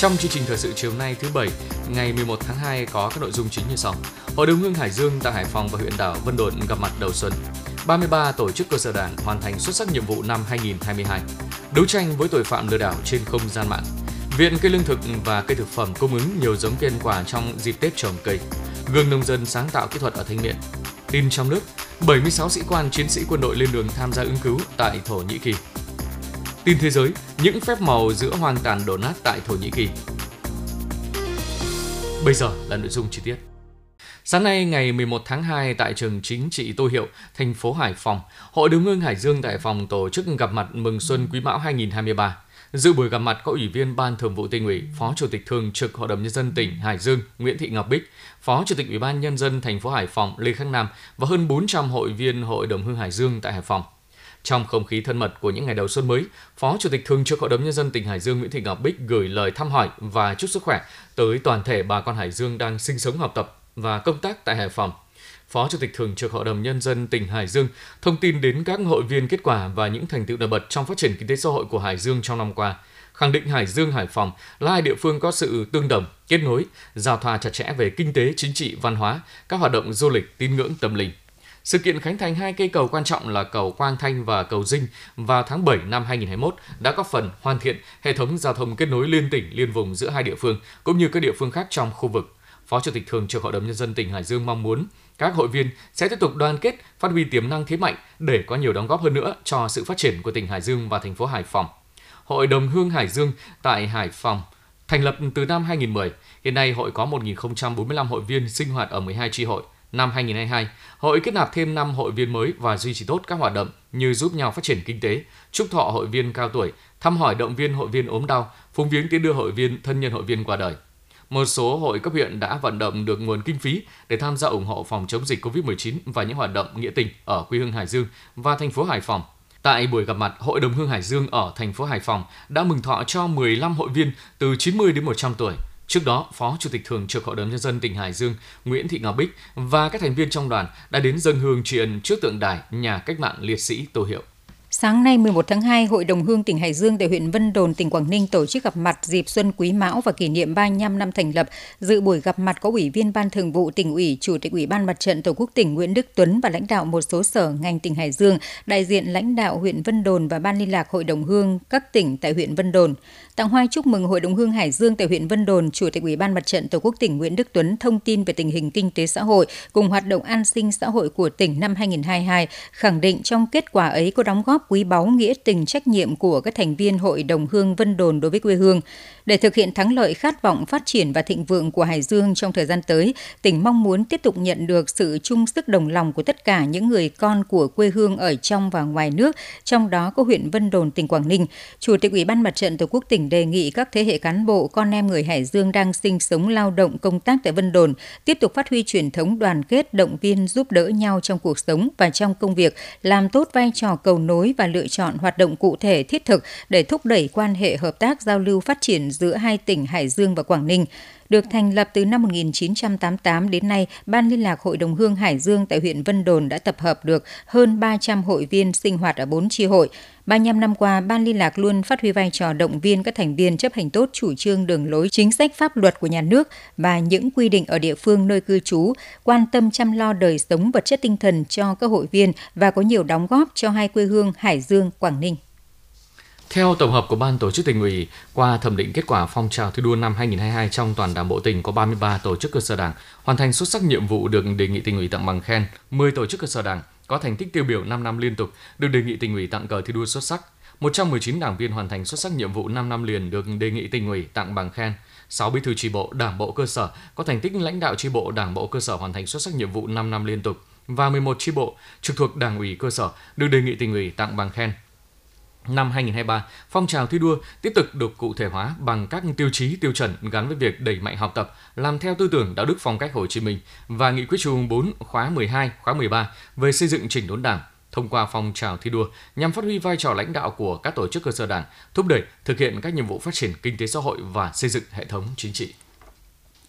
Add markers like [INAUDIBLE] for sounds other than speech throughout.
Trong chương trình thời sự chiều nay thứ bảy, ngày 11 tháng 2 có các nội dung chính như sau. Hội đồng hương Hải Dương tại Hải Phòng và huyện đảo Vân Đồn gặp mặt đầu xuân. 33 tổ chức cơ sở đảng hoàn thành xuất sắc nhiệm vụ năm 2022. Đấu tranh với tội phạm lừa đảo trên không gian mạng. Viện Cây Lương thực và Cây thực phẩm cung ứng nhiều giống cây ăn quả trong dịp Tết trồng cây. Gương nông dân sáng tạo kỹ thuật ở Thanh Miện. Tin trong nước, 76 sĩ quan chiến sĩ quân đội lên đường tham gia ứng cứu tại Thổ Nhĩ Kỳ. Tin thế giới, những phép màu giữa hoang tàn đổ nát tại Thổ Nhĩ Kỳ. Bây giờ là nội dung chi tiết. Sáng nay ngày 11 tháng 2 tại trường chính trị Tô Hiệu, thành phố Hải Phòng, Hội đồng hương Hải Dương tại phòng tổ chức gặp mặt mừng xuân Quý Mão 2023. Dự buổi gặp mặt có Ủy viên Ban Thường vụ Tỉnh ủy, Phó Chủ tịch Thường trực Hội đồng nhân dân tỉnh Hải Dương Nguyễn Thị Ngọc Bích, Phó Chủ tịch Ủy ban nhân dân thành phố Hải Phòng Lê Khắc Nam và hơn 400 hội viên Hội đồng hương Hải Dương tại Hải Phòng. Trong không khí thân mật của những ngày đầu xuân mới, Phó Chủ tịch Thường trực Hội đồng Nhân dân tỉnh Hải Dương Nguyễn Thị Ngọc Bích gửi lời thăm hỏi và chúc sức khỏe tới toàn thể bà con Hải Dương đang sinh sống học tập và công tác tại Hải Phòng. Phó Chủ tịch Thường trực Hội đồng Nhân dân tỉnh Hải Dương thông tin đến các hội viên kết quả và những thành tựu nổi bật trong phát triển kinh tế xã hội của Hải Dương trong năm qua, khẳng định Hải Dương, Hải Phòng là hai địa phương có sự tương đồng, kết nối, giao thoa chặt chẽ về kinh tế, chính trị, văn hóa, các hoạt động du lịch, tín ngưỡng, tâm linh. Sự kiện khánh thành hai cây cầu quan trọng là cầu Quang Thanh và cầu Dinh vào tháng 7 năm 2021 đã góp phần hoàn thiện hệ thống giao thông kết nối liên tỉnh, liên vùng giữa hai địa phương cũng như các địa phương khác trong khu vực. Phó Chủ tịch Thường trực Hội đồng Nhân dân tỉnh Hải Dương mong muốn các hội viên sẽ tiếp tục đoàn kết, phát huy tiềm năng thế mạnh để có nhiều đóng góp hơn nữa cho sự phát triển của tỉnh Hải Dương và thành phố Hải Phòng. Hội đồng Hương Hải Dương tại Hải Phòng thành lập từ năm 2010. Hiện nay hội có 1.045 hội viên sinh hoạt ở 12 tri hội. Năm 2022, hội kết nạp thêm 5 hội viên mới và duy trì tốt các hoạt động như giúp nhau phát triển kinh tế, chúc thọ hội viên cao tuổi, thăm hỏi động viên hội viên ốm đau, phúng viếng tiễn đưa hội viên thân nhân hội viên qua đời. Một số hội cấp huyện đã vận động được nguồn kinh phí để tham gia ủng hộ phòng chống dịch COVID-19 và những hoạt động nghĩa tình ở quê hương Hải Dương và thành phố Hải Phòng. Tại buổi gặp mặt, Hội đồng Hương Hải Dương ở thành phố Hải Phòng đã mừng thọ cho 15 hội viên từ 90 đến 100 tuổi. Trước đó, Phó Chủ tịch Thường trực Hội đồng Nhân dân tỉnh Hải Dương Nguyễn Thị Ngọc Bích và các thành viên trong đoàn đã đến dân hương tri ân trước tượng đài nhà cách mạng liệt sĩ Tô Hiệu. Sáng nay 11 tháng 2, Hội đồng Hương tỉnh Hải Dương tại huyện Vân Đồn, tỉnh Quảng Ninh tổ chức gặp mặt dịp Xuân Quý Mão và kỷ niệm 35 năm thành lập. Dự buổi gặp mặt có Ủy viên Ban Thường vụ tỉnh ủy, Chủ tịch Ủy ban Mặt trận Tổ quốc tỉnh Nguyễn Đức Tuấn và lãnh đạo một số sở ngành tỉnh Hải Dương, đại diện lãnh đạo huyện Vân Đồn và Ban liên lạc Hội đồng Hương các tỉnh tại huyện Vân Đồn. Tặng hoa chúc mừng Hội đồng Hương Hải Dương tại huyện Vân Đồn, Chủ tịch Ủy ban Mặt trận Tổ quốc tỉnh Nguyễn Đức Tuấn thông tin về tình hình kinh tế xã hội cùng hoạt động an sinh xã hội của tỉnh năm 2022, khẳng định trong kết quả ấy có đóng góp quý báu nghĩa tình trách nhiệm của các thành viên Hội đồng Hương Vân Đồn đối với quê hương. Để thực hiện thắng lợi khát vọng phát triển và thịnh vượng của Hải Dương trong thời gian tới, tỉnh mong muốn tiếp tục nhận được sự chung sức đồng lòng của tất cả những người con của quê hương ở trong và ngoài nước, trong đó có huyện Vân Đồn, tỉnh Quảng Ninh. Chủ tịch Ủy ban Mặt trận Tổ quốc tỉnh đề nghị các thế hệ cán bộ, con em người Hải Dương đang sinh sống lao động công tác tại Vân Đồn tiếp tục phát huy truyền thống đoàn kết, động viên giúp đỡ nhau trong cuộc sống và trong công việc, làm tốt vai trò cầu nối và lựa chọn hoạt động cụ thể thiết thực để thúc đẩy quan hệ hợp tác giao lưu phát triển giữa hai tỉnh Hải Dương và Quảng Ninh. Được thành lập từ năm 1988 đến nay, Ban liên lạc Hội đồng Hương Hải Dương tại huyện Vân Đồn đã tập hợp được hơn 300 hội viên sinh hoạt ở 4 chi hội. 35 năm qua, Ban liên lạc luôn phát huy vai trò động viên các thành viên chấp hành tốt chủ trương đường lối chính sách pháp luật của nhà nước và những quy định ở địa phương nơi cư trú, quan tâm chăm lo đời sống vật chất tinh thần cho các hội viên và có nhiều đóng góp cho hai quê hương Hải Dương, Quảng Ninh. Theo tổng hợp của Ban tổ chức tỉnh ủy, qua thẩm định kết quả phong trào thi đua năm 2022 trong toàn đảng bộ tỉnh có 33 tổ chức cơ sở đảng hoàn thành xuất sắc nhiệm vụ được đề nghị tỉnh ủy tặng bằng khen, 10 tổ chức cơ sở đảng có thành tích tiêu biểu 5 năm liên tục được đề nghị tỉnh ủy tặng cờ thi đua xuất sắc. 119 đảng viên hoàn thành xuất sắc nhiệm vụ 5 năm liền được đề nghị tỉnh ủy tặng bằng khen. 6 bí thư chi bộ, đảng bộ cơ sở có thành tích lãnh đạo chi bộ, đảng bộ cơ sở hoàn thành xuất sắc nhiệm vụ 5 năm liên tục và 11 chi bộ trực thuộc đảng ủy cơ sở được đề nghị tỉnh ủy tặng bằng khen. Năm 2023, phong trào thi đua tiếp tục được cụ thể hóa bằng các tiêu chí tiêu chuẩn gắn với việc đẩy mạnh học tập, làm theo tư tưởng đạo đức phong cách Hồ Chí Minh và nghị quyết Trung ương 4 khóa 12, khóa 13 về xây dựng chỉnh đốn Đảng. Thông qua phong trào thi đua nhằm phát huy vai trò lãnh đạo của các tổ chức cơ sở Đảng, thúc đẩy thực hiện các nhiệm vụ phát triển kinh tế xã hội và xây dựng hệ thống chính trị.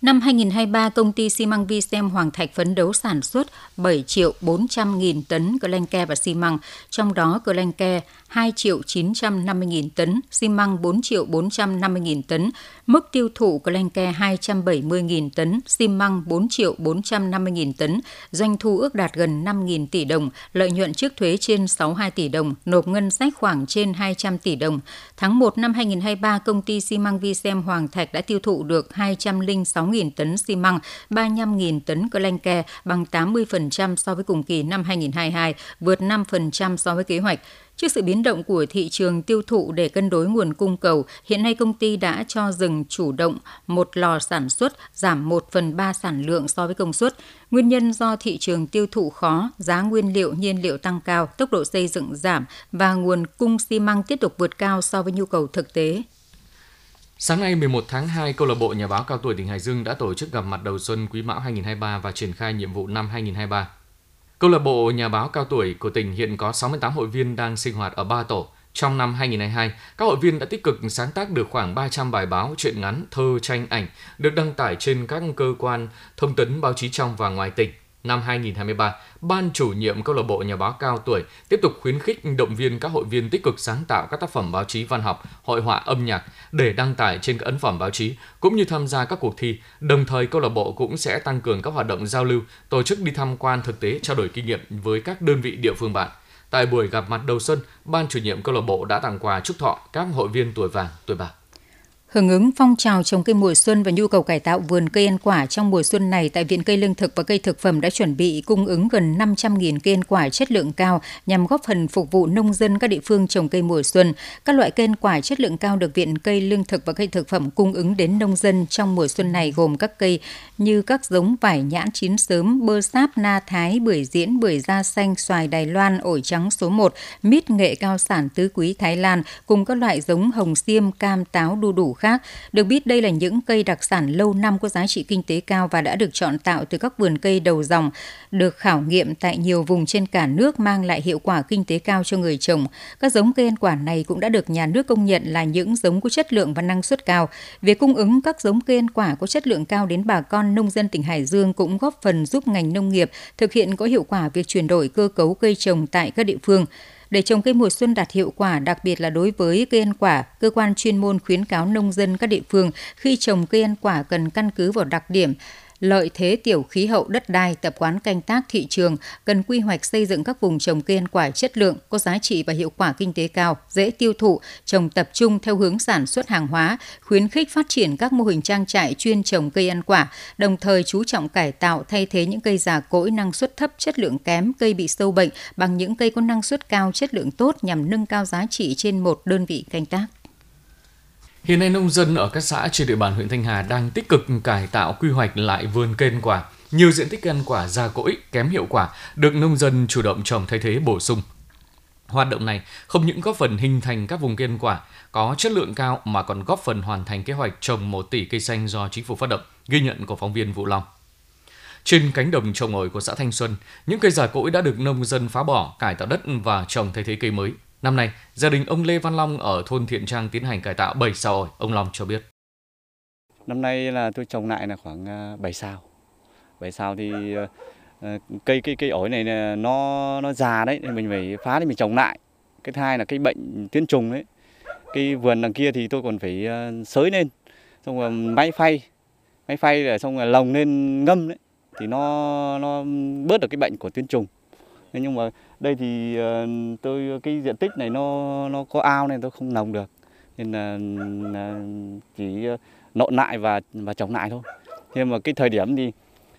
Năm 2023, công ty xi măng Vicem Hoàng Thạch phấn đấu sản xuất 7 triệu 400 nghìn tấn clenke và xi măng, trong đó clenke 2 triệu 950 nghìn tấn, xi măng 4 triệu 450 nghìn tấn, mức tiêu thụ clenke 270 nghìn tấn, xi măng 4 triệu 450 nghìn tấn, doanh thu ước đạt gần 5 nghìn tỷ đồng, lợi nhuận trước thuế trên 62 tỷ đồng, nộp ngân sách khoảng trên 200 tỷ đồng. Tháng 1 năm 2023, công ty xi măng Vicem Hoàng Thạch đã tiêu thụ được 206 206.000 tấn xi măng, 35.000 tấn clenke, bằng 80% so với cùng kỳ năm 2022, vượt 5% so với kế hoạch. Trước sự biến động của thị trường tiêu thụ để cân đối nguồn cung cầu, hiện nay công ty đã cho dừng chủ động một lò sản xuất, giảm 1 phần 3 sản lượng so với công suất. Nguyên nhân do thị trường tiêu thụ khó, giá nguyên liệu, nhiên liệu tăng cao, tốc độ xây dựng giảm và nguồn cung xi măng tiếp tục vượt cao so với nhu cầu thực tế. Sáng nay 11 tháng 2, câu lạc bộ nhà báo cao tuổi tỉnh Hải Dương đã tổ chức gặp mặt đầu xuân Quý Mão 2023 và triển khai nhiệm vụ năm 2023. Câu lạc bộ nhà báo cao tuổi của tỉnh hiện có 68 hội viên đang sinh hoạt ở 3 tổ. Trong năm 2022, các hội viên đã tích cực sáng tác được khoảng 300 bài báo, truyện ngắn, thơ, tranh, ảnh được đăng tải trên các cơ quan thông tấn báo chí trong và ngoài tỉnh. Năm 2023, Ban chủ nhiệm câu lạc bộ nhà báo cao tuổi tiếp tục khuyến khích động viên các hội viên tích cực sáng tạo các tác phẩm báo chí văn học, hội họa âm nhạc để đăng tải trên các ấn phẩm báo chí cũng như tham gia các cuộc thi. Đồng thời câu lạc bộ cũng sẽ tăng cường các hoạt động giao lưu, tổ chức đi tham quan thực tế trao đổi kinh nghiệm với các đơn vị địa phương bạn. Tại buổi gặp mặt đầu xuân, ban chủ nhiệm câu lạc bộ đã tặng quà chúc thọ các hội viên tuổi vàng, tuổi bạc. Hưởng ứng phong trào trồng cây mùa xuân và nhu cầu cải tạo vườn cây ăn quả trong mùa xuân này tại Viện Cây Lương thực và Cây Thực phẩm đã chuẩn bị cung ứng gần 500.000 cây ăn quả chất lượng cao nhằm góp phần phục vụ nông dân các địa phương trồng cây mùa xuân. Các loại cây ăn quả chất lượng cao được Viện Cây Lương thực và Cây Thực phẩm cung ứng đến nông dân trong mùa xuân này gồm các cây như các giống vải nhãn chín sớm, bơ sáp, na thái, bưởi diễn, bưởi da xanh, xoài Đài Loan, ổi trắng số 1, mít nghệ cao sản tứ quý Thái Lan cùng các loại giống hồng xiêm, cam, táo, đu đủ khác. Được biết đây là những cây đặc sản lâu năm có giá trị kinh tế cao và đã được chọn tạo từ các vườn cây đầu dòng, được khảo nghiệm tại nhiều vùng trên cả nước mang lại hiệu quả kinh tế cao cho người trồng. Các giống cây ăn quả này cũng đã được nhà nước công nhận là những giống có chất lượng và năng suất cao. Việc cung ứng các giống cây ăn quả có chất lượng cao đến bà con nông dân tỉnh Hải Dương cũng góp phần giúp ngành nông nghiệp thực hiện có hiệu quả việc chuyển đổi cơ cấu cây trồng tại các địa phương. Để trồng cây mùa xuân đạt hiệu quả, đặc biệt là đối với cây ăn quả, cơ quan chuyên môn khuyến cáo nông dân các địa phương khi trồng cây ăn quả cần căn cứ vào đặc điểm lợi thế tiểu khí hậu đất đai, tập quán canh tác thị trường, cần quy hoạch xây dựng các vùng trồng cây ăn quả chất lượng, có giá trị và hiệu quả kinh tế cao, dễ tiêu thụ, trồng tập trung theo hướng sản xuất hàng hóa, khuyến khích phát triển các mô hình trang trại chuyên trồng cây ăn quả, đồng thời chú trọng cải tạo thay thế những cây già cỗi năng suất thấp, chất lượng kém, cây bị sâu bệnh bằng những cây có năng suất cao, chất lượng tốt nhằm nâng cao giá trị trên một đơn vị canh tác. Hiện nay nông dân ở các xã trên địa bàn huyện Thanh Hà đang tích cực cải tạo quy hoạch lại vườn cây ăn quả. Nhiều diện tích ăn quả già cỗi kém hiệu quả được nông dân chủ động trồng thay thế bổ sung. Hoạt động này không những góp phần hình thành các vùng cây ăn quả có chất lượng cao mà còn góp phần hoàn thành kế hoạch trồng 1 tỷ cây xanh do chính phủ phát động, ghi nhận của phóng viên Vũ Long. Trên cánh đồng trồng ổi của xã Thanh Xuân, những cây già cỗi đã được nông dân phá bỏ, cải tạo đất và trồng thay thế cây mới. Năm nay, gia đình ông Lê Văn Long ở thôn Thiện Trang tiến hành cải tạo 7 sao ổi, ông Long cho biết. Năm nay là tôi trồng lại là khoảng à, 7 sao. 7 sao thì ờ, ờ, cây cây cây ổi này nó nó già đấy nên mình phải phá thì mình trồng lại. Cái thứ hai là cái bệnh tuyến trùng đấy. Cái vườn đằng kia thì tôi còn phải ờ, sới lên xong rồi máy phay. Máy phay rồi xong rồi lồng lên ngâm đấy thì nó nó bớt được cái bệnh của tuyến trùng nhưng mà đây thì ờ, tôi cái diện tích này nó nó có ao nên tôi không nồng được nên là, là chỉ ờ, nộn lại và và trồng lại thôi nhưng mà cái thời điểm thì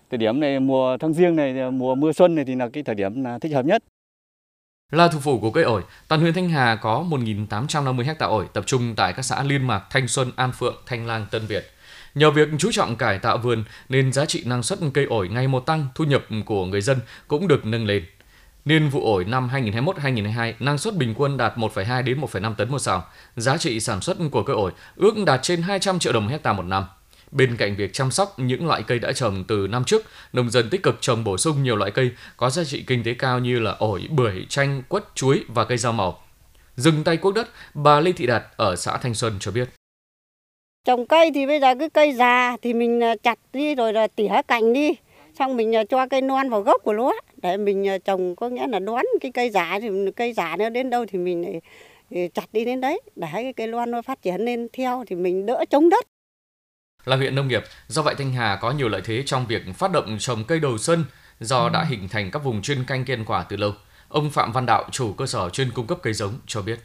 thời điểm này mùa tháng riêng này mùa mưa xuân này thì là cái thời điểm là thích hợp nhất là thủ phủ của cây ổi, toàn huyện Thanh Hà có 1.850 ha ổi tập trung tại các xã Liên Mạc, Thanh Xuân, An Phượng, Thanh Lang, Tân Việt. Nhờ việc chú trọng cải tạo vườn nên giá trị năng suất cây ổi ngày một tăng, thu nhập của người dân cũng được nâng lên. Niên vụ ổi năm 2021-2022, năng suất bình quân đạt 1,2 đến 1,5 tấn một sào. Giá trị sản xuất của cây ổi ước đạt trên 200 triệu đồng hecta một năm. Bên cạnh việc chăm sóc những loại cây đã trồng từ năm trước, nông dân tích cực trồng bổ sung nhiều loại cây có giá trị kinh tế cao như là ổi, bưởi, chanh, quất, chuối và cây rau màu. Dừng tay quốc đất, bà Lê Thị Đạt ở xã Thanh Xuân cho biết. Trồng cây thì bây giờ cứ cây già thì mình à, chặt đi rồi là tỉa cành đi, xong mình à, cho cây non vào gốc của lúa để mình trồng có nghĩa là đoán cái cây già thì cây già nó đến đâu thì mình chặt đi đến đấy để cái cây loan nó phát triển lên theo thì mình đỡ chống đất. Là huyện nông nghiệp, do vậy Thanh Hà có nhiều lợi thế trong việc phát động trồng cây đầu xuân do đã hình thành các vùng chuyên canh kiên quả từ lâu. Ông Phạm Văn Đạo, chủ cơ sở chuyên cung cấp cây giống cho biết.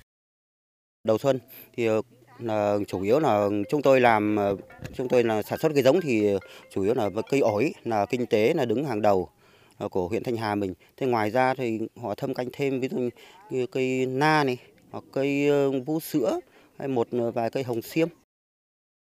Đầu xuân thì ờ, là chủ yếu là chúng tôi làm ờ, chúng tôi là sản xuất cây giống thì chủ yếu là cây ổi là kinh tế là đứng hàng đầu ờ, Ờ, của huyện Thanh Hà mình. Thế ngoài ra thì họ thâm canh thêm ví dụ như cây na này hoặc cây ờ, vũ sữa hay một ờ, vài cây hồng xiêm.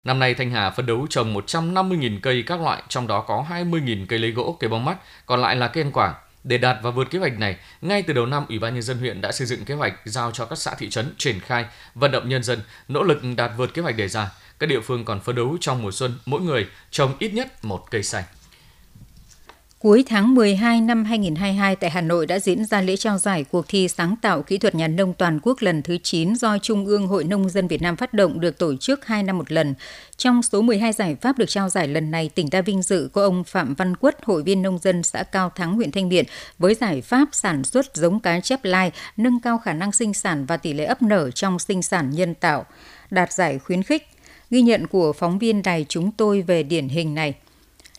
Năm nay Thanh Hà phấn đấu trồng 150.000 cây các loại, trong đó có 20.000 cây lấy gỗ, cây bóng mắt, còn lại là cây ăn quả. Để đạt và vượt kế hoạch này, ngay từ đầu năm, Ủy ban nhân dân huyện đã xây dựng kế hoạch giao cho các xã thị trấn triển khai vận động nhân dân nỗ lực đạt vượt kế hoạch đề ra. Các địa phương còn phấn đấu trong mùa xuân mỗi người trồng ít nhất một cây xanh. Cuối tháng 12 năm 2022 tại Hà Nội đã diễn ra lễ trao giải cuộc thi sáng tạo kỹ thuật nhà nông toàn quốc lần thứ 9 do Trung ương Hội Nông dân Việt Nam phát động được tổ chức 2 năm một lần. Trong số 12 giải pháp được trao giải lần này, tỉnh ta vinh dự có ông Phạm Văn Quất, hội viên nông dân xã Cao Thắng, huyện Thanh Miện với giải pháp sản xuất giống cá chép lai, nâng cao khả năng sinh sản và tỷ lệ ấp nở trong sinh sản nhân tạo, đạt giải khuyến khích. Ghi nhận của phóng viên đài chúng tôi về điển hình này –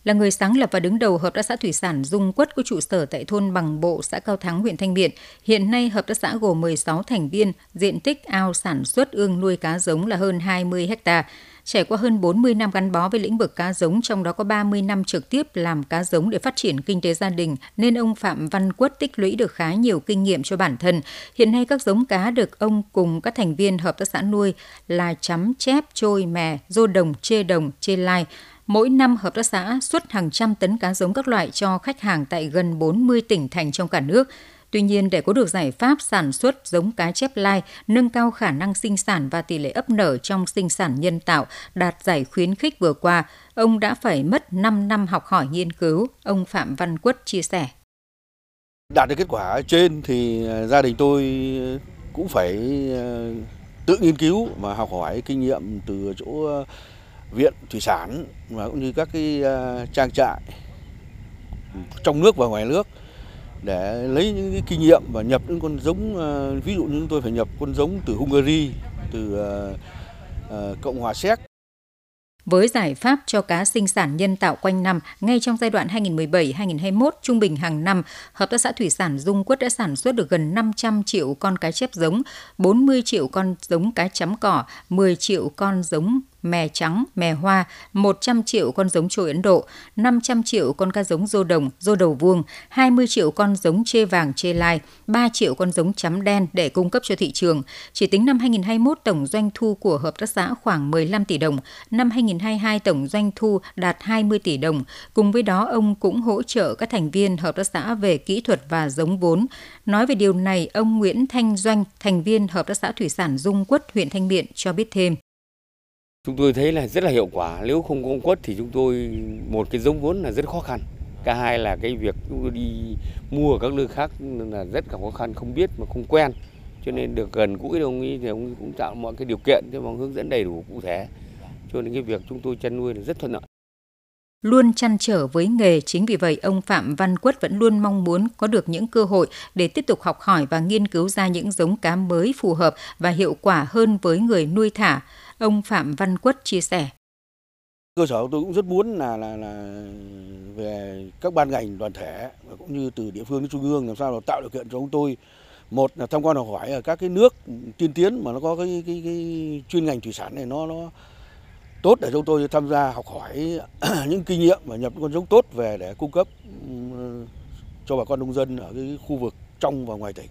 là người sáng lập và đứng đầu Hợp tác xã Thủy sản Dung Quất có trụ sở tại thôn Bằng Bộ, xã Cao Thắng, huyện Thanh Miện. Hiện nay, hợp tác xã gồm 16 thành viên, diện tích ao sản xuất ương nuôi cá giống là hơn 20 ha. Trải qua hơn 40 năm gắn bó với lĩnh vực cá giống, trong đó có 30 năm trực tiếp làm cá giống để phát triển kinh tế gia đình, nên ông Phạm Văn Quất tích lũy được khá nhiều kinh nghiệm cho bản thân. Hiện nay các giống cá được ông cùng các thành viên hợp tác xã nuôi là chấm, chép, trôi, mè, rô đồng, chê đồng, chê lai, Mỗi năm, hợp tác xã xuất hàng trăm tấn cá giống các loại cho khách hàng tại gần 40 tỉnh thành trong cả nước. Tuy nhiên, để có được giải pháp sản xuất giống cá chép lai, nâng cao khả năng sinh sản và tỷ lệ ấp nở trong sinh sản nhân tạo, đạt giải khuyến khích vừa qua, ông đã phải mất 5 năm học hỏi nghiên cứu, ông Phạm Văn Quất chia sẻ. Đạt được kết quả trên thì à, gia đình tôi cũng phải à, tự nghiên cứu và học hỏi kinh nghiệm từ chỗ viện thủy sản và cũng như các cái ờ, trang trại trong nước và ngoài nước để lấy những cái kinh nghiệm và nhập những con giống ờ, ví dụ như chúng tôi phải nhập con giống từ Hungary từ ờ, Cộng hòa Séc. Với giải pháp cho cá sinh sản nhân tạo quanh năm, ngay trong giai đoạn 2017-2021, trung bình hàng năm, Hợp tác xã Thủy sản Dung Quất đã sản xuất được gần 500 triệu con cá chép giống, 40 triệu con giống cá chấm cỏ, 10 triệu con giống mè trắng, mè hoa, 100 triệu con giống trôi Ấn Độ, 500 triệu con cá giống rô đồng, rô đầu vuông, 20 triệu con giống chê vàng, chê lai, 3 triệu con giống chấm đen để cung cấp cho thị trường. Chỉ tính năm 2021, tổng doanh thu của hợp tác xã khoảng 15 tỷ đồng, năm 2022 tổng doanh thu đạt 20 tỷ đồng. Cùng với đó, ông cũng hỗ trợ các thành viên hợp tác xã về kỹ thuật và giống vốn. Nói về điều này, ông Nguyễn Thanh Doanh, thành viên hợp tác xã thủy sản Dung Quất, huyện Thanh Miện cho biết thêm. Chúng tôi thấy là rất là hiệu quả. Nếu không có quất thì chúng tôi một cái giống vốn là rất khó khăn. Cả hai là cái việc chúng tôi đi mua ở các nơi khác là rất là khó khăn, không biết mà không quen. Cho nên được gần gũi đồng ý thì ông cũng tạo mọi cái điều kiện cho bằng hướng dẫn đầy đủ cụ thể. Cho nên cái việc chúng tôi chăn nuôi là rất thuận lợi luôn chăn trở với nghề. Chính vì vậy, ông Phạm Văn Quất vẫn luôn mong muốn có được những cơ hội để tiếp tục học hỏi và nghiên cứu ra những giống cá mới phù hợp và hiệu quả hơn với người nuôi thả. Ông Phạm Văn Quất chia sẻ. Cơ sở tôi cũng rất muốn là là là về các ban ngành đoàn thể và cũng như từ địa phương đến trung ương làm sao là tạo điều kiện cho chúng tôi một là tham quan học hỏi ở các cái nước tiên tiến mà nó có cái cái, cái chuyên ngành thủy sản này nó nó tốt để chúng tôi tham gia học hỏi [CLEARS THROAT] những kinh nghiệm và nhập con giống tốt về để cung cấp cho bà con nông dân ở cái khu vực trong và ngoài tỉnh.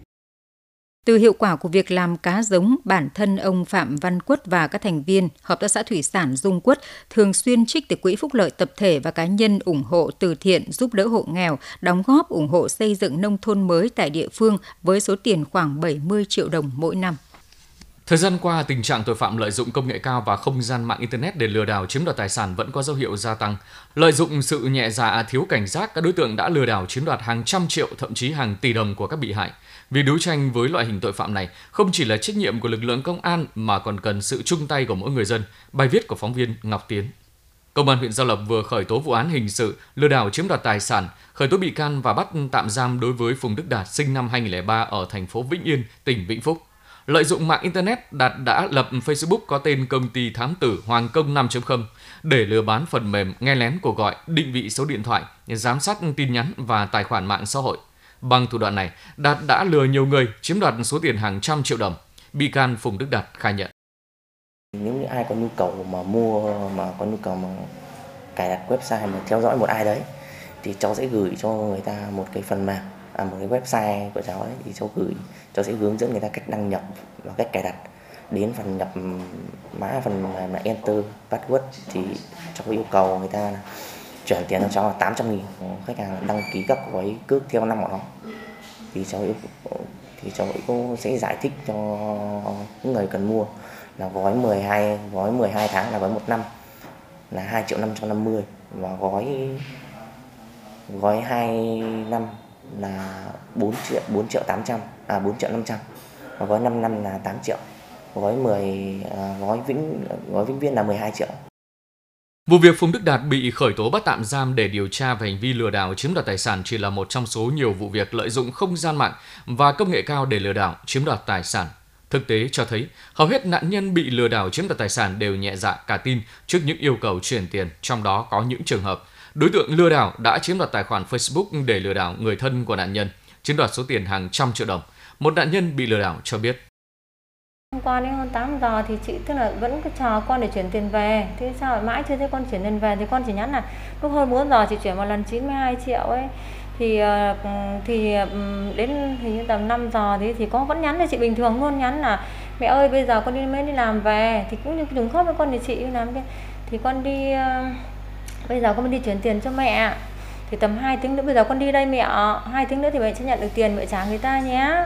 Từ hiệu quả của việc làm cá giống, bản thân ông Phạm Văn Quất và các thành viên Hợp tác xã Thủy sản Dung Quất thường xuyên trích từ quỹ phúc lợi tập thể và cá nhân ủng hộ từ thiện giúp đỡ hộ nghèo, đóng góp ủng hộ xây dựng nông thôn mới tại địa phương với số tiền khoảng 70 triệu đồng mỗi năm. Thời gian qua, tình trạng tội phạm lợi dụng công nghệ cao và không gian mạng Internet để lừa đảo chiếm đoạt tài sản vẫn có dấu hiệu gia tăng. Lợi dụng sự nhẹ dạ thiếu cảnh giác, các đối tượng đã lừa đảo chiếm đoạt hàng trăm triệu, thậm chí hàng tỷ đồng của các bị hại. Việc đấu tranh với loại hình tội phạm này không chỉ là trách nhiệm của lực lượng công an mà còn cần sự chung tay của mỗi người dân. Bài viết của phóng viên Ngọc Tiến. Công an huyện Gia Lộc vừa khởi tố vụ án hình sự lừa đảo chiếm đoạt tài sản, khởi tố bị can và bắt tạm giam đối với Phùng Đức Đạt sinh năm 2003 ở thành phố Vĩnh Yên, tỉnh Vĩnh Phúc. Lợi dụng mạng Internet, Đạt đã lập Facebook có tên công ty thám tử Hoàng Công 5.0 để lừa bán phần mềm nghe lén cuộc gọi, định vị số điện thoại, giám sát tin nhắn và tài khoản mạng xã hội. Bằng thủ đoạn này, Đạt đã lừa nhiều người chiếm đoạt số tiền hàng trăm triệu đồng. Bị can Phùng Đức Đạt khai nhận. Nếu như ai có nhu cầu mà mua mà có nhu cầu mà cài đặt website mà theo dõi một ai đấy thì cháu sẽ gửi cho người ta một cái phần mềm à, một cái website của cháu ấy thì cháu gửi cháu sẽ hướng dẫn người ta cách đăng nhập và cách cài đặt. Đến phần nhập mã phần mà, là enter password thì cháu yêu cầu người ta chuyển tiền cho cháu là 800 nghìn. Khách hàng đăng ký các gói cước theo năm của nó thì cháu yêu thì cháu cũng sẽ giải thích cho những người cần mua là gói 12 gói 12 tháng là gói một năm là 2 triệu 550 và gói gói 2 năm là 4 triệu 4 triệu 800 à 4 triệu 500 và gói 5 năm là 8 triệu. Gói 10 à, gói vĩnh gói vĩnh viễn là 12 triệu. Vụ việc Phùng Đức Đạt bị khởi tố bắt tạm giam để điều tra về hành vi lừa đảo chiếm đoạt tài sản chỉ là một trong số nhiều vụ việc lợi dụng không gian mạng và công nghệ cao để lừa đảo chiếm đoạt tài sản. Thực tế cho thấy, hầu hết nạn nhân bị lừa đảo chiếm đoạt tài sản đều nhẹ dạ cả tin trước những yêu cầu chuyển tiền, trong đó có những trường hợp đối tượng lừa đảo đã chiếm đoạt tài khoản Facebook để lừa đảo người thân của nạn nhân, chiếm đoạt số tiền hàng trăm triệu đồng. Một nạn nhân bị lừa đảo cho biết. Hôm qua đến hơn 8 giờ thì chị tức là vẫn cứ chờ con để chuyển tiền về. Thế sao mãi chưa thấy con chuyển tiền về thì con chỉ nhắn là lúc hơn 4 giờ chị chuyển một lần 92 triệu ấy thì ờ, thì đến hình như tầm 5 giờ thì thì con vẫn nhắn cho chị bình thường luôn nhắn là mẹ ơi bây giờ con đi mới đi làm về thì cũng như trùng khớp với con thì chị làm cái thì con đi bây giờ con đi chuyển tiền cho mẹ. Thì tầm 2 tiếng nữa bây giờ con đi đây mẹ hai tiếng nữa thì mẹ sẽ nhận được tiền mẹ trả người ta nhé.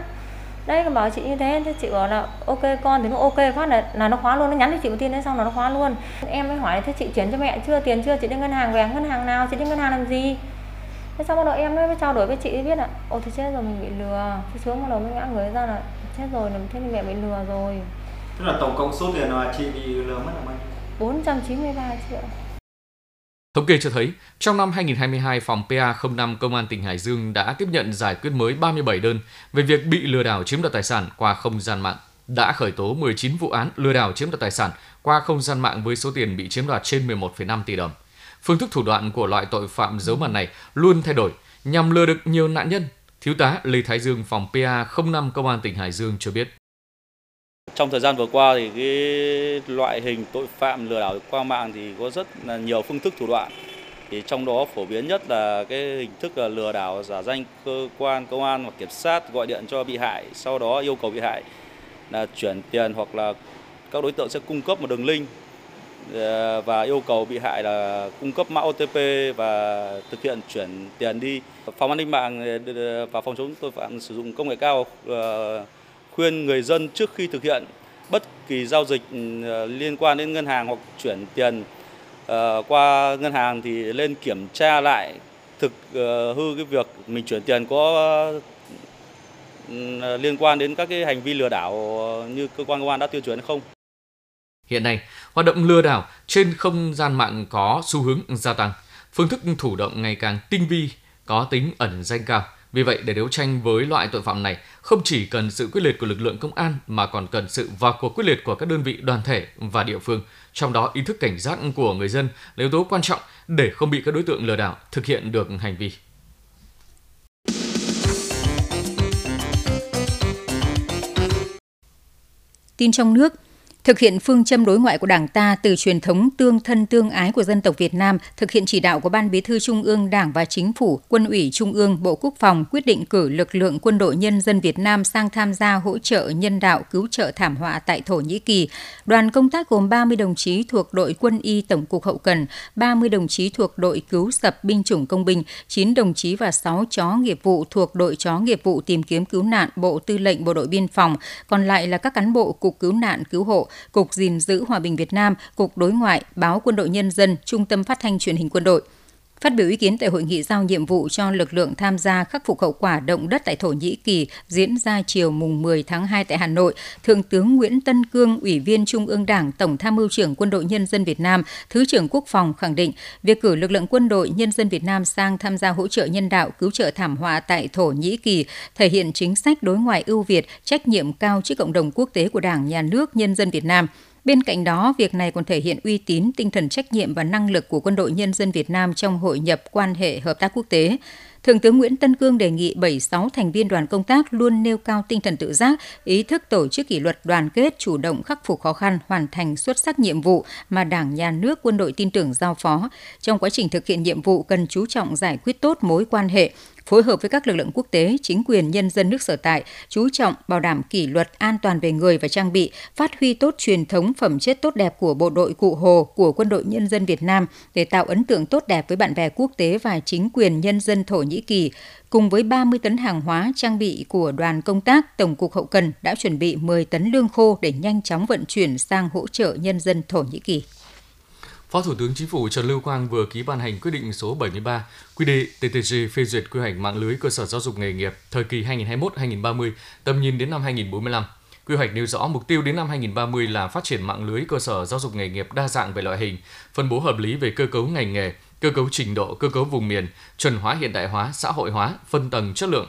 Đấy con bảo chị như thế thế chị bảo là ok con. Thì nó ok phát là là nó khóa luôn nó nhắn cho chị một tin đấy xong là nó khóa luôn. Em mới hỏi thế chị chuyển cho mẹ chưa? Tiền chưa? Chị đi ngân hàng về ngân hàng nào? Chị đi ngân hàng làm gì? Thế xong bắt đầu em mới trao đổi với chị biết là ồ thì chết rồi mình bị lừa. Thế xuống bắt đầu mới ngã người ra là chết rồi là thế thì mẹ bị lừa rồi. Tức là tổng cộng số tiền mà chị bị lừa mất là bao nhiêu? 493 triệu Thống kê cho thấy, trong năm 2022, phòng PA05 Công an tỉnh Hải Dương đã tiếp nhận giải quyết mới 37 đơn về việc bị lừa đảo chiếm đoạt tài sản qua không gian mạng, đã khởi tố 19 vụ án lừa đảo chiếm đoạt tài sản qua không gian mạng với số tiền bị chiếm đoạt trên 11,5 tỷ đồng. Phương thức thủ đoạn của loại tội phạm giấu mặt này luôn thay đổi nhằm lừa được nhiều nạn nhân. Thiếu tá Lê Thái Dương, phòng PA05 Công an tỉnh Hải Dương cho biết. Trong thời gian vừa qua thì cái loại hình tội phạm lừa đảo qua mạng thì có rất là nhiều phương thức thủ đoạn. Thì trong đó phổ biến nhất là cái hình thức là lừa đảo giả danh cơ quan công an hoặc kiểm sát gọi điện cho bị hại, sau đó yêu cầu bị hại là chuyển tiền hoặc là các đối tượng sẽ cung cấp một đường link ờ, và yêu cầu bị hại là cung cấp mã OTP và thực hiện chuyển tiền đi. Phòng an ninh mạng ờ, và phòng chống tội phạm sử dụng công nghệ cao ờ, khuyên người dân trước khi thực hiện bất kỳ giao dịch ừ, liên quan đến ngân hàng hoặc chuyển tiền ờ, qua ngân hàng thì lên kiểm tra lại thực ờ, hư cái việc mình chuyển tiền có ừ, liên quan đến các cái hành vi lừa đảo như cơ quan công an đã tuyên truyền không. Hiện nay, hoạt động lừa đảo trên không gian mạng có xu hướng gia tăng, phương thức thủ động ngày càng tinh vi, có tính ẩn danh cao. Vì vậy, để đấu tranh với loại tội phạm này, không chỉ cần sự quyết liệt của lực lượng công an mà còn cần sự vào cuộc quyết liệt của các đơn vị đoàn thể và địa phương. Trong đó, ý thức cảnh giác của người dân là yếu tố quan trọng để không bị các đối tượng lừa đảo thực hiện được hành vi. Tin trong nước, Thực hiện phương châm đối ngoại của Đảng ta từ truyền thống tương thân tương ái của dân tộc Việt Nam, thực hiện chỉ đạo của Ban Bí thư Trung ương Đảng và Chính phủ, Quân ủy Trung ương, Bộ Quốc phòng quyết định cử lực lượng quân đội nhân dân Việt Nam sang tham gia hỗ trợ nhân đạo cứu trợ thảm họa tại Thổ Nhĩ Kỳ. Đoàn công tác gồm 30 đồng chí thuộc đội quân y Tổng cục Hậu cần, 30 đồng chí thuộc đội cứu sập binh chủng công binh, 9 đồng chí và 6 chó nghiệp vụ thuộc đội chó nghiệp vụ tìm kiếm cứu nạn Bộ Tư lệnh Bộ đội Biên phòng, còn lại là các cán bộ Cục Cứu nạn Cứu hộ, Cục gìn giữ hòa bình Việt Nam, Cục Đối ngoại, Báo Quân đội Nhân dân, Trung tâm Phát thanh Truyền hình Quân đội. Phát biểu ý kiến tại hội nghị giao nhiệm vụ cho lực lượng tham gia khắc phục hậu quả động đất tại Thổ Nhĩ Kỳ diễn ra chiều mùng 10 tháng 2 tại Hà Nội, Thượng tướng Nguyễn Tân Cương, Ủy viên Trung ương Đảng, Tổng tham mưu trưởng Quân đội Nhân dân Việt Nam, Thứ trưởng Quốc phòng khẳng định việc cử lực lượng quân đội Nhân dân Việt Nam sang tham gia hỗ trợ nhân đạo cứu trợ thảm họa tại Thổ Nhĩ Kỳ thể hiện chính sách đối ngoại ưu việt, trách nhiệm cao trước cộng đồng quốc tế của Đảng, Nhà nước, nhân dân Việt Nam – Bên cạnh đó, việc này còn thể hiện uy tín, tinh thần trách nhiệm và năng lực của Quân đội Nhân dân Việt Nam trong hội nhập quan hệ hợp tác quốc tế. Thượng tướng Nguyễn Tân Cương đề nghị 76 thành viên đoàn công tác luôn nêu cao tinh thần tự giác, ý thức tổ chức kỷ luật đoàn kết, chủ động khắc phục khó khăn, hoàn thành xuất sắc nhiệm vụ mà Đảng, Nhà nước, quân đội tin tưởng giao phó. Trong quá trình thực hiện nhiệm vụ cần chú trọng giải quyết tốt mối quan hệ, phối hợp với các lực lượng quốc tế, chính quyền nhân dân nước sở tại, chú trọng bảo đảm kỷ luật an toàn về người và trang bị, phát huy tốt truyền thống phẩm chất tốt đẹp của bộ đội Cụ Hồ của Quân đội Nhân dân Việt Nam để tạo ấn tượng tốt đẹp với bạn bè quốc tế và chính quyền nhân dân Thổ Nhĩ Kỳ. Cùng với 30 tấn hàng hóa trang bị của đoàn công tác, Tổng cục Hậu cần đã chuẩn bị 10 tấn lương khô để nhanh chóng vận chuyển sang hỗ trợ nhân dân Thổ Nhĩ Kỳ. Phó Thủ tướng Chính phủ Trần Lưu Quang vừa ký ban hành quyết định số 73 quy TTG phê duyệt quy hoạch mạng lưới cơ sở giáo dục nghề nghiệp thời kỳ 2021-2030, tầm nhìn đến năm 2045. Quy hoạch nêu rõ mục tiêu đến năm 2030 là phát triển mạng lưới cơ sở giáo dục nghề nghiệp đa dạng về loại hình, phân bố hợp lý về cơ cấu ngành nghề, cơ cấu trình độ, cơ cấu vùng miền, chuẩn hóa hiện đại hóa, xã hội hóa, phân tầng chất lượng,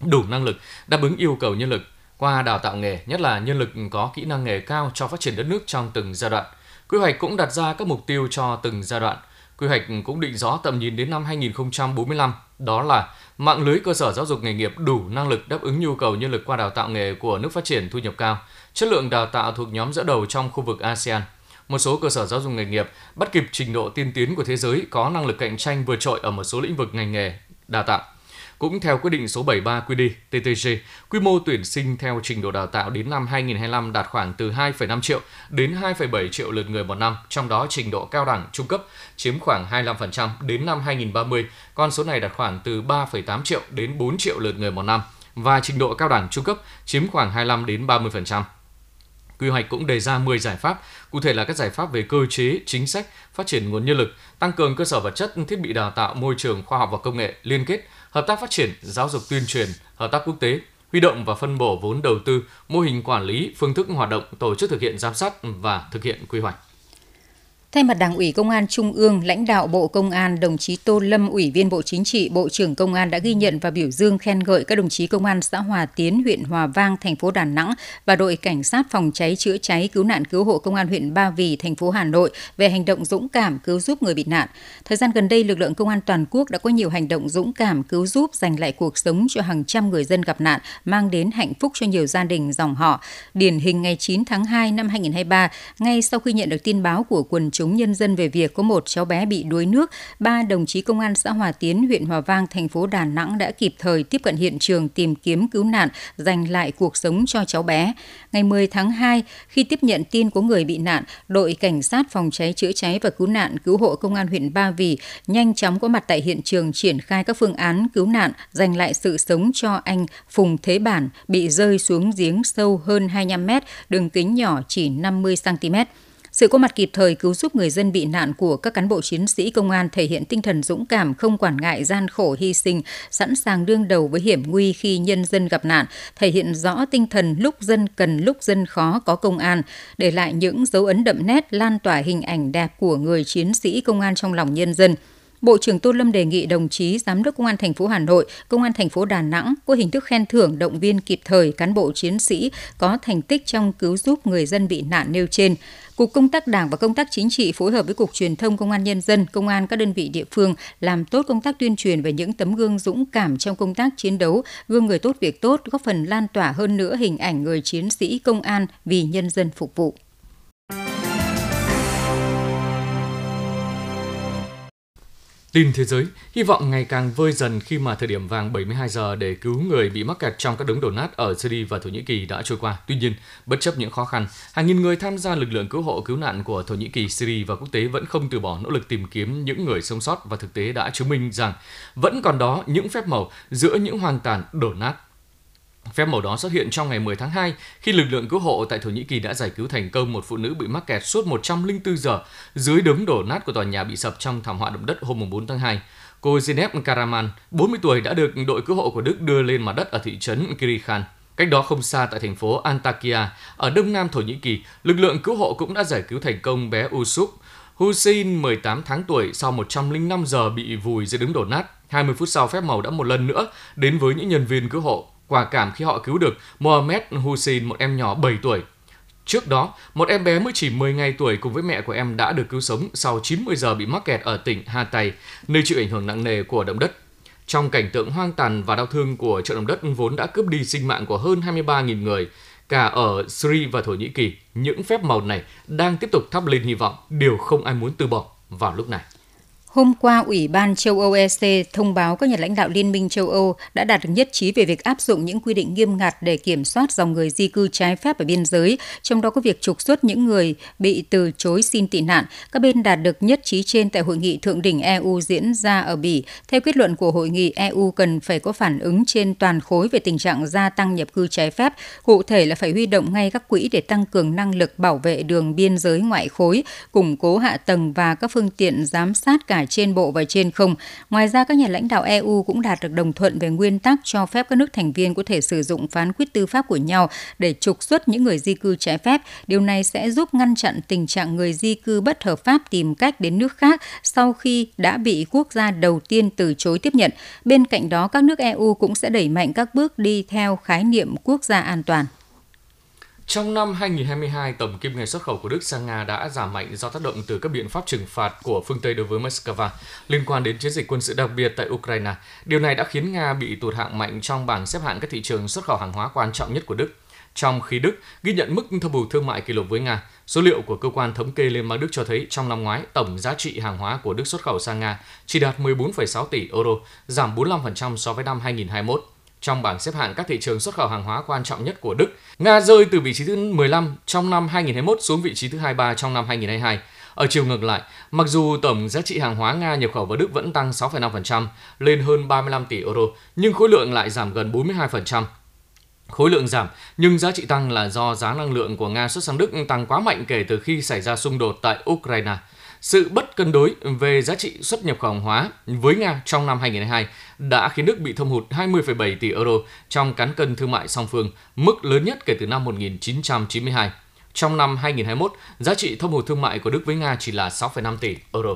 đủ năng lực, đáp ứng yêu cầu nhân lực qua đào tạo nghề, nhất là nhân lực có kỹ năng nghề cao cho phát triển đất nước trong từng giai đoạn – Quy hoạch cũng đặt ra các mục tiêu cho từng giai đoạn. Quy hoạch cũng định rõ tầm nhìn đến năm 2045, đó là mạng lưới cơ sở giáo dục nghề nghiệp đủ năng lực đáp ứng nhu cầu nhân lực qua đào tạo nghề của nước phát triển thu nhập cao, chất lượng đào tạo thuộc nhóm dẫn đầu trong khu vực ASEAN. Một số cơ sở giáo dục nghề nghiệp bắt kịp trình độ tiên tiến của thế giới có năng lực cạnh tranh vượt trội ở một số lĩnh vực ngành nghề đào tạo. Cũng theo quyết định số 73 QD TTG, quy mô tuyển sinh theo trình độ đào tạo đến năm 2025 đạt khoảng từ 2,5 triệu đến 2,7 triệu lượt người một năm, trong đó trình độ cao đẳng trung cấp chiếm khoảng 25%, đến năm 2030 con số này đạt khoảng từ 3,8 triệu đến 4 triệu lượt người một năm và trình độ cao đẳng trung cấp chiếm khoảng 25 đến 30%. Quy hoạch cũng đề ra 10 giải pháp, cụ thể là các giải pháp về cơ chế, chính sách, phát triển nguồn nhân lực, tăng cường cơ sở vật chất, thiết bị đào tạo, môi trường khoa học và công nghệ, liên kết, hợp tác phát triển, giáo dục tuyên truyền, hợp tác quốc tế, huy động và phân bổ vốn đầu tư, mô hình quản lý, phương thức hoạt động, tổ chức thực hiện giám sát và thực hiện quy hoạch. Thay mặt Đảng ủy Công an Trung ương, lãnh đạo Bộ Công an, đồng chí Tô Lâm, Ủy viên Bộ Chính trị, Bộ trưởng Công an đã ghi nhận và biểu dương khen ngợi các đồng chí công an xã Hòa Tiến, huyện Hòa Vang, thành phố Đà Nẵng và đội cảnh sát phòng cháy chữa cháy cứu nạn cứu hộ Công an huyện Ba Vì, thành phố Hà Nội về hành động dũng cảm cứu giúp người bị nạn. Thời gian gần đây, lực lượng công an toàn quốc đã có nhiều hành động dũng cảm cứu giúp giành lại cuộc sống cho hàng trăm người dân gặp nạn, mang đến hạnh phúc cho nhiều gia đình dòng họ. Điển hình ngày 9 tháng 2 năm 2023, ngay sau khi nhận được tin báo của quần chúng chúng nhân dân về việc có một cháu bé bị đuối nước, ba đồng chí công an xã Hòa Tiến, huyện Hòa Vang, thành phố Đà Nẵng đã kịp thời tiếp cận hiện trường tìm kiếm cứu nạn, giành lại cuộc sống cho cháu bé. Ngày 10 tháng 2, khi tiếp nhận tin có người bị nạn, đội cảnh sát phòng cháy chữa cháy và cứu nạn cứu hộ công an huyện Ba Vì nhanh chóng có mặt tại hiện trường triển khai các phương án cứu nạn, giành lại sự sống cho anh Phùng Thế Bản bị rơi xuống giếng sâu hơn 25 mét, đường kính nhỏ chỉ 50 cm. Sự có mặt kịp thời cứu giúp người dân bị nạn của các cán bộ chiến sĩ công an thể hiện tinh thần dũng cảm, không quản ngại gian khổ hy sinh, sẵn sàng đương đầu với hiểm nguy khi nhân dân gặp nạn, thể hiện rõ tinh thần lúc dân cần lúc dân khó có công an, để lại những dấu ấn đậm nét lan tỏa hình ảnh đẹp của người chiến sĩ công an trong lòng nhân dân. Bộ trưởng Tô Lâm đề nghị đồng chí Giám đốc Công an thành phố Hà Nội, Công an thành phố Đà Nẵng có hình thức khen thưởng động viên kịp thời cán bộ chiến sĩ có thành tích trong cứu giúp người dân bị nạn nêu trên. Cục Công tác Đảng và Công tác Chính trị phối hợp với Cục Truyền thông Công an Nhân dân, Công an các đơn vị địa phương làm tốt công tác tuyên truyền về những tấm gương dũng cảm trong công tác chiến đấu, gương người tốt việc tốt, góp phần lan tỏa hơn nữa hình ảnh người chiến sĩ công an vì nhân dân phục vụ. Tin thế giới, hy vọng ngày càng vơi dần khi mà thời điểm vàng 72 giờ để cứu người bị mắc kẹt trong các đống đổ nát ở Syria và Thổ Nhĩ Kỳ đã trôi qua. Tuy nhiên, bất chấp những khó khăn, hàng nghìn người tham gia lực lượng cứu hộ cứu nạn của Thổ Nhĩ Kỳ, Syria và quốc tế vẫn không từ bỏ nỗ lực tìm kiếm những người sống sót và thực tế đã chứng minh rằng vẫn còn đó những phép màu giữa những hoang tàn đổ nát Phép màu đó xuất hiện trong ngày 10 tháng 2 khi lực lượng cứu hộ tại Thổ Nhĩ Kỳ đã giải cứu thành công một phụ nữ bị mắc kẹt suốt 104 giờ dưới đống đổ nát của tòa nhà bị sập trong thảm họa động đất hôm 4 tháng 2. Cô Zineb Karaman, 40 tuổi đã được đội cứu hộ của Đức đưa lên mặt đất ở thị trấn Kirikhan. Cách đó không xa tại thành phố Antakya, ở đông nam Thổ Nhĩ Kỳ, lực lượng cứu hộ cũng đã giải cứu thành công bé Usup Hussein 18 tháng tuổi sau 105 giờ bị vùi dưới đống đổ nát. 20 phút sau phép màu đã một lần nữa đến với những nhân viên cứu hộ quả cảm khi họ cứu được Mohamed Hussein, một em nhỏ 7 tuổi. Trước đó, một em bé mới chỉ 10 ngày tuổi cùng với mẹ của em đã được cứu sống sau 90 giờ bị mắc kẹt ở tỉnh Hatay, nơi chịu ảnh hưởng nặng nề của động đất. Trong cảnh tượng hoang tàn và đau thương của trận động đất vốn đã cướp đi sinh mạng của hơn 23.000 người, cả ở Syria và Thổ Nhĩ Kỳ, những phép màu này đang tiếp tục thắp lên hy vọng, điều không ai muốn từ bỏ vào lúc này. Hôm qua, Ủy ban châu Âu EC thông báo các nhà lãnh đạo Liên minh châu Âu đã đạt được nhất trí về việc áp dụng những quy định nghiêm ngặt để kiểm soát dòng người di cư trái phép ở biên giới, trong đó có việc trục xuất những người bị từ chối xin tị nạn. Các bên đạt được nhất trí trên tại hội nghị thượng đỉnh EU diễn ra ở Bỉ. Theo kết luận của hội nghị, EU cần phải có phản ứng trên toàn khối về tình trạng gia tăng nhập cư trái phép, cụ thể là phải huy động ngay các quỹ để tăng cường năng lực bảo vệ đường biên giới ngoại khối, củng cố hạ tầng và các phương tiện giám sát cả trên bộ và trên không. Ngoài ra, các nhà lãnh đạo EU cũng đạt được đồng thuận về nguyên tắc cho phép các nước thành viên có thể sử dụng phán quyết tư pháp của nhau để trục xuất những người di cư trái phép. Điều này sẽ giúp ngăn chặn tình trạng người di cư bất hợp pháp tìm cách đến nước khác sau khi đã bị quốc gia đầu tiên từ chối tiếp nhận. Bên cạnh đó, các nước EU cũng sẽ đẩy mạnh các bước đi theo khái niệm quốc gia an toàn. Trong năm 2022, tổng kim ngạch xuất khẩu của Đức sang Nga đã giảm mạnh do tác động từ các biện pháp trừng phạt của phương Tây đối với Moscow liên quan đến chiến dịch quân sự đặc biệt tại Ukraine. Điều này đã khiến Nga bị tụt hạng mạnh trong bảng xếp hạng các thị trường xuất khẩu hàng hóa quan trọng nhất của Đức. Trong khi Đức ghi nhận mức thâm hụt thương mại kỷ lục với Nga, số liệu của cơ quan thống kê Liên bang Đức cho thấy trong năm ngoái tổng giá trị hàng hóa của Đức xuất khẩu sang Nga chỉ đạt 14,6 tỷ euro, giảm 45% so với năm 2021. Trong bảng xếp hạng các thị trường xuất khẩu hàng hóa quan trọng nhất của Đức, Nga rơi từ vị trí thứ 15 trong năm 2021 xuống vị trí thứ 23 trong năm 2022. Ở chiều ngược lại, mặc dù tổng giá trị hàng hóa Nga nhập khẩu vào Đức vẫn tăng 6,5% lên hơn 35 tỷ euro, nhưng khối lượng lại giảm gần 42%. Khối lượng giảm, nhưng giá trị tăng là do giá năng lượng của Nga xuất sang Đức tăng quá mạnh kể từ khi xảy ra xung đột tại Ukraine. Sự bất cân đối về giá trị xuất nhập khẩu hàng hóa với Nga trong năm 2022 đã khiến Đức bị thâm hụt 20,7 tỷ euro trong cán cân thương mại song phương, mức lớn nhất kể từ năm 1992. Trong năm 2021, giá trị thâm hụt thương mại của Đức với Nga chỉ là 6,5 tỷ euro.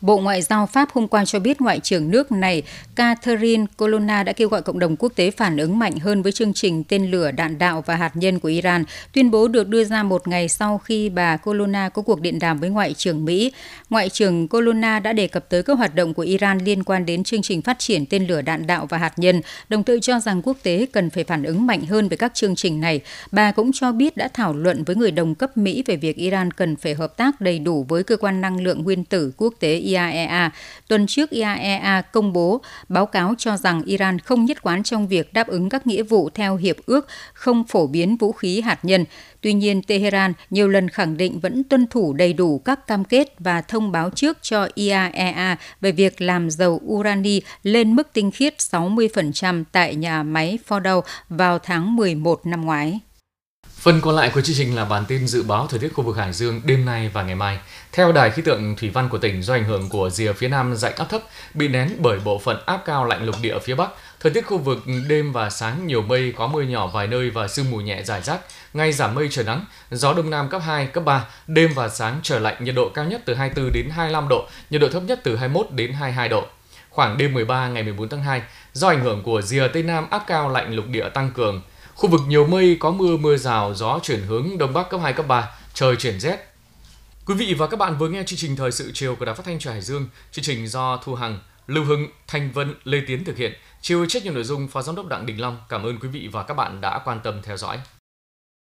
Bộ Ngoại giao Pháp hôm qua cho biết Ngoại trưởng nước này Catherine Colonna đã kêu gọi cộng đồng quốc tế phản ứng mạnh hơn với chương trình tên lửa đạn đạo và hạt nhân của Iran. Tuyên bố được đưa ra một ngày sau khi bà Colonna có cuộc điện đàm với Ngoại trưởng Mỹ. Ngoại trưởng Colonna đã đề cập tới các hoạt động của Iran liên quan đến chương trình phát triển tên lửa đạn đạo và hạt nhân, đồng thời cho rằng quốc tế cần phải phản ứng mạnh hơn với các chương trình này. Bà cũng cho biết đã thảo luận với người đồng cấp Mỹ về việc Iran cần phải hợp tác đầy đủ với cơ quan năng lượng nguyên tử quốc tế IAEA. Tuần trước IAEA công bố báo cáo cho rằng Iran không nhất quán trong việc đáp ứng các nghĩa vụ theo hiệp ước không phổ biến vũ khí hạt nhân. Tuy nhiên, Tehran nhiều lần khẳng định vẫn tuân thủ đầy đủ các cam kết và thông báo trước cho IAEA về việc làm dầu urani lên mức tinh khiết 60% tại nhà máy Fordow vào tháng 11 năm ngoái. Phần còn lại của chương trình là bản tin dự báo thời tiết khu vực Hải Dương đêm nay và ngày mai. Theo Đài khí tượng thủy văn của tỉnh do ảnh hưởng của rìa phía nam dạnh áp thấp bị nén bởi bộ phận áp cao lạnh lục địa phía bắc, thời tiết khu vực đêm và sáng nhiều mây, có mưa nhỏ vài nơi và sương mù nhẹ rải rác. Ngày giảm mây trời nắng, gió đông nam cấp 2, cấp 3, đêm và sáng trời lạnh, nhiệt độ cao nhất từ 24 đến 25 độ, nhiệt độ thấp nhất từ 21 đến 22 độ. Khoảng đêm 13 ngày 14 tháng 2, do ảnh hưởng của rìa tây nam áp cao lạnh lục địa tăng cường, Khu vực nhiều mây có mưa mưa rào, gió chuyển hướng đông bắc cấp 2 cấp 3, trời chuyển rét. Quý vị và các bạn vừa nghe chương trình thời sự chiều của Đài Phát thanh Truyền Hải Dương, chương trình do Thu Hằng, Lưu Hưng, Thanh Vân, Lê Tiến thực hiện. Chiều trách nhiệm nội dung Phó Giám đốc Đặng Đình Long. Cảm ơn quý vị và các bạn đã quan tâm theo dõi.